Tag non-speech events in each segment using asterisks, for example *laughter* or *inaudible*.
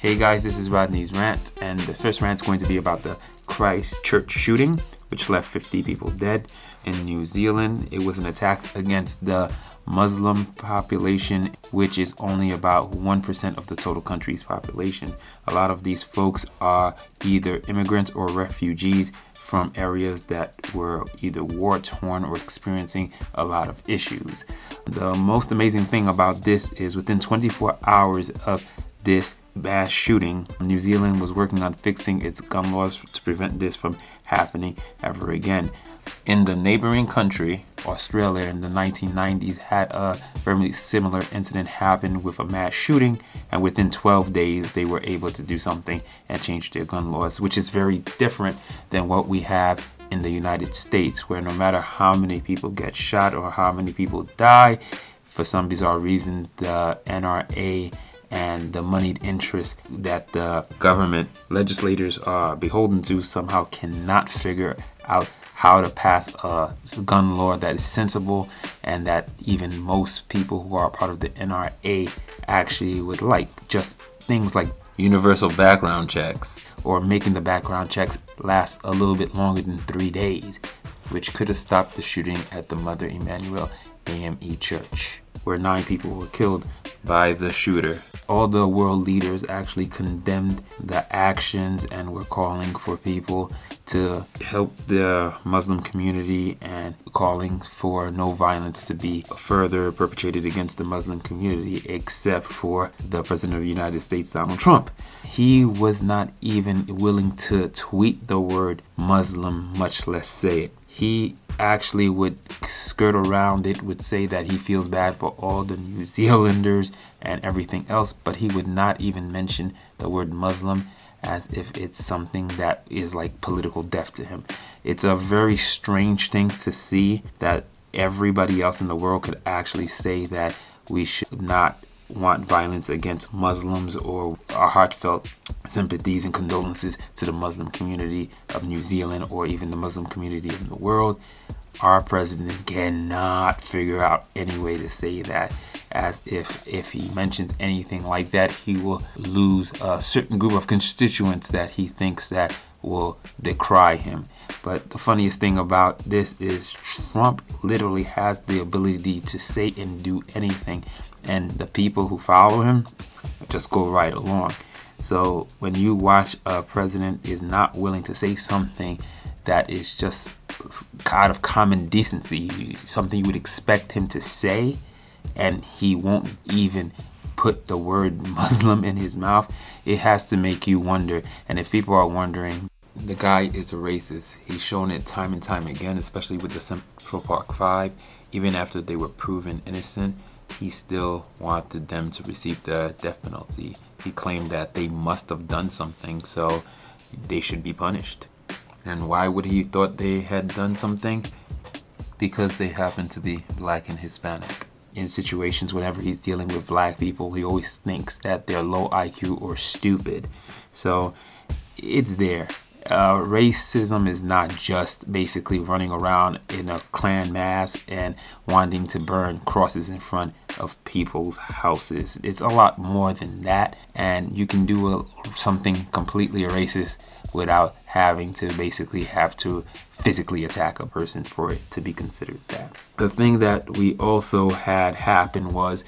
Hey guys, this is Rodney's rant, and the first rant is going to be about the Christchurch shooting, which left 50 people dead in New Zealand. It was an attack against the Muslim population, which is only about 1% of the total country's population. A lot of these folks are either immigrants or refugees from areas that were either war torn or experiencing a lot of issues. The most amazing thing about this is within 24 hours of this mass shooting, New Zealand was working on fixing its gun laws to prevent this from happening ever again. In the neighboring country, Australia in the 1990s had a very similar incident happen with a mass shooting, and within 12 days they were able to do something and change their gun laws, which is very different than what we have in the United States, where no matter how many people get shot or how many people die, for some bizarre reason, the NRA and the moneyed interest that the government legislators are beholden to somehow cannot figure out how to pass a gun law that is sensible and that even most people who are part of the NRA actually would like. Just things like universal background checks or making the background checks last a little bit longer than three days, which could have stopped the shooting at the Mother Emanuel AME Church, where nine people were killed by the shooter. All the world leaders actually condemned the actions and were calling for people to help the Muslim community and calling for no violence to be further perpetrated against the Muslim community, except for the President of the United States, Donald Trump. He was not even willing to tweet the word Muslim, much less say it he actually would skirt around it, would say that he feels bad for all the New Zealanders and everything else, but he would not even mention the word Muslim as if it's something that is like political death to him. It's a very strange thing to see that everybody else in the world could actually say that we should not want violence against Muslims or our heartfelt sympathies and condolences to the Muslim community of New Zealand or even the Muslim community in the world. Our president cannot figure out any way to say that as if if he mentions anything like that he will lose a certain group of constituents that he thinks that will decry him. But the funniest thing about this is Trump literally has the ability to say and do anything and the people who follow him just go right along. So when you watch a president is not willing to say something that is just kind of common decency, something you would expect him to say, and he won't even put the word *laughs* Muslim in his mouth, it has to make you wonder. And if people are wondering, the guy is a racist. He's shown it time and time again, especially with the Central Park Five. Even after they were proven innocent, he still wanted them to receive the death penalty. He claimed that they must have done something, so they should be punished. And why would he thought they had done something? Because they happen to be black and Hispanic. In situations whenever he's dealing with black people, he always thinks that they're low IQ or stupid. So it's there uh, racism is not just basically running around in a Klan mask and wanting to burn crosses in front of people's houses. It's a lot more than that, and you can do a, something completely racist without having to basically have to physically attack a person for it to be considered that. The thing that we also had happen was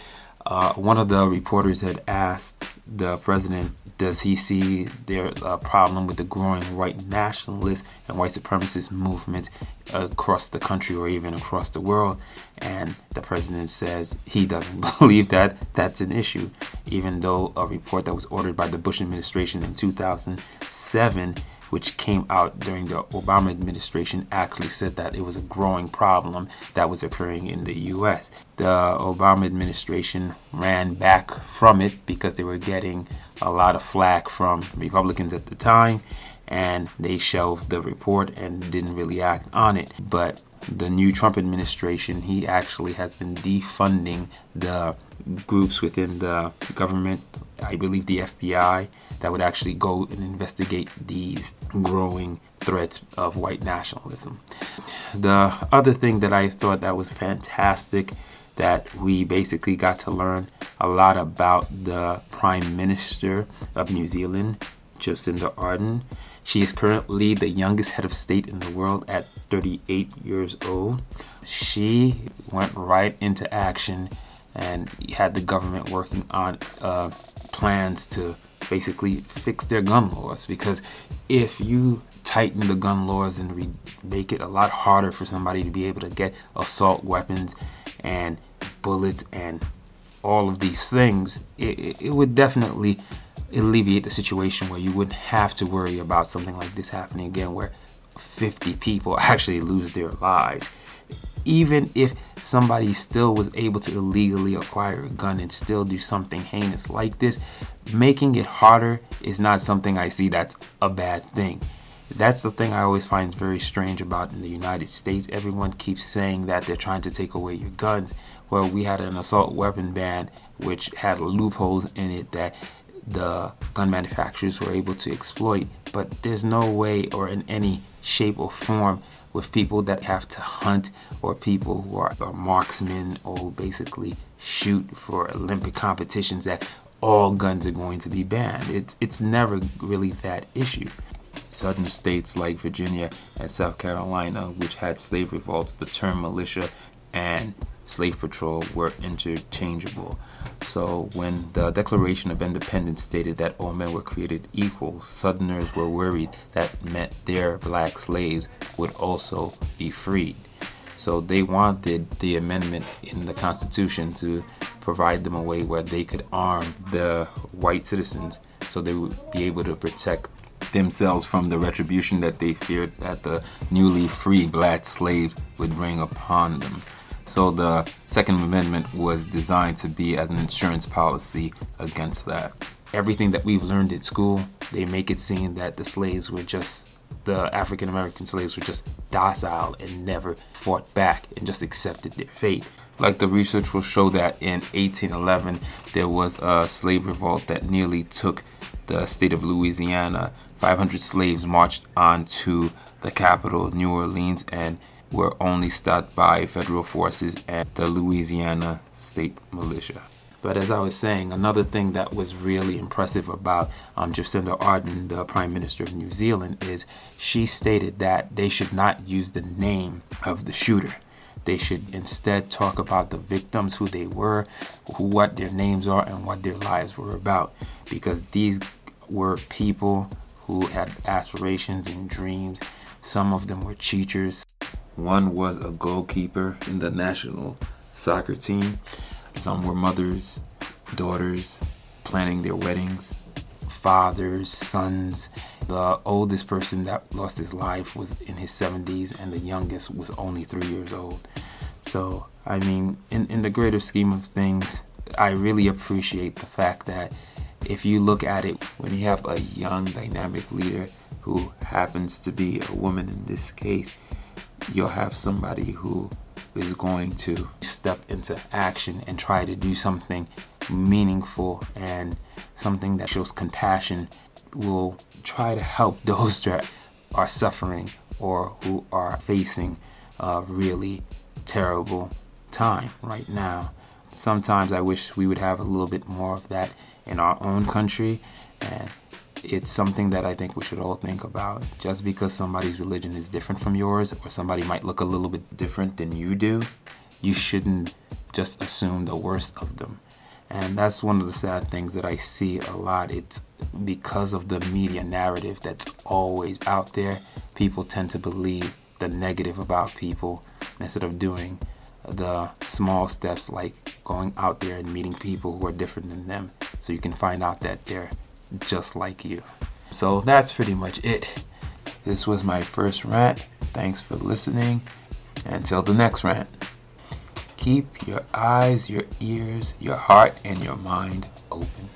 uh, one of the reporters had asked the president, does he see there's a problem with the growing white nationalist and white supremacist movement across the country or even across the world? And the president says he doesn't *laughs* believe that that's an issue, even though a report that was ordered by the Bush administration in 2007 which came out during the Obama administration, actually said that it was a growing problem that was occurring in the US. The Obama administration ran back from it because they were getting a lot of flack from Republicans at the time and they shelved the report and didn't really act on it. But the new Trump administration, he actually has been defunding the groups within the government, I believe the FBI, that would actually go and investigate these growing threats of white nationalism. The other thing that I thought that was fantastic that we basically got to learn a lot about the Prime Minister of New Zealand, Jacinda Ardern. She is currently the youngest head of state in the world at 38 years old. She went right into action and had the government working on uh, plans to basically fix their gun laws because if you tighten the gun laws and re- make it a lot harder for somebody to be able to get assault weapons and bullets and all of these things, it, it would definitely alleviate the situation where you wouldn't have to worry about something like this happening again where 50 people *laughs* actually lose their lives. Even if somebody still was able to illegally acquire a gun and still do something heinous like this, making it harder is not something I see that's a bad thing. That's the thing I always find very strange about in the United States. Everyone keeps saying that they're trying to take away your guns. Well, we had an assault weapon ban which had loopholes in it that the gun manufacturers were able to exploit. But there's no way or in any shape or form with people that have to hunt or people who are, are marksmen or who basically shoot for Olympic competitions that all guns are going to be banned. It's it's never really that issue. Southern states like Virginia and South Carolina, which had slave revolts, the term militia and slave patrol were interchangeable. So when the Declaration of Independence stated that all men were created equal, Southerners were worried that meant their black slaves would also be freed. So they wanted the amendment in the Constitution to provide them a way where they could arm the white citizens so they would be able to protect themselves from the retribution that they feared that the newly free black slaves would bring upon them. So the Second Amendment was designed to be as an insurance policy against that. Everything that we've learned at school, they make it seem that the slaves were just the African American slaves were just docile and never fought back and just accepted their fate. Like the research will show that in 1811 there was a slave revolt that nearly took the state of Louisiana. 500 slaves marched on to the capital, New Orleans, and were only stopped by federal forces and the Louisiana State Militia. But as I was saying, another thing that was really impressive about um, Jacinda Ardern, the Prime Minister of New Zealand, is she stated that they should not use the name of the shooter. They should instead talk about the victims, who they were, who, what their names are, and what their lives were about. Because these were people who had aspirations and dreams. Some of them were teachers, one was a goalkeeper in the national soccer team. Some were mothers, daughters, planning their weddings, fathers, sons. The oldest person that lost his life was in his 70s, and the youngest was only three years old. So, I mean, in, in the greater scheme of things, I really appreciate the fact that if you look at it, when you have a young, dynamic leader who happens to be a woman in this case, you'll have somebody who is going to step into action and try to do something meaningful and something that shows compassion will try to help *laughs* those that are suffering or who are facing a really terrible time right now. Sometimes I wish we would have a little bit more of that in our own country and it's something that I think we should all think about. Just because somebody's religion is different from yours, or somebody might look a little bit different than you do, you shouldn't just assume the worst of them. And that's one of the sad things that I see a lot. It's because of the media narrative that's always out there, people tend to believe the negative about people instead of doing the small steps like going out there and meeting people who are different than them so you can find out that they're just like you. So that's pretty much it. This was my first rant. Thanks for listening. Until the next rant. Keep your eyes, your ears, your heart, and your mind open.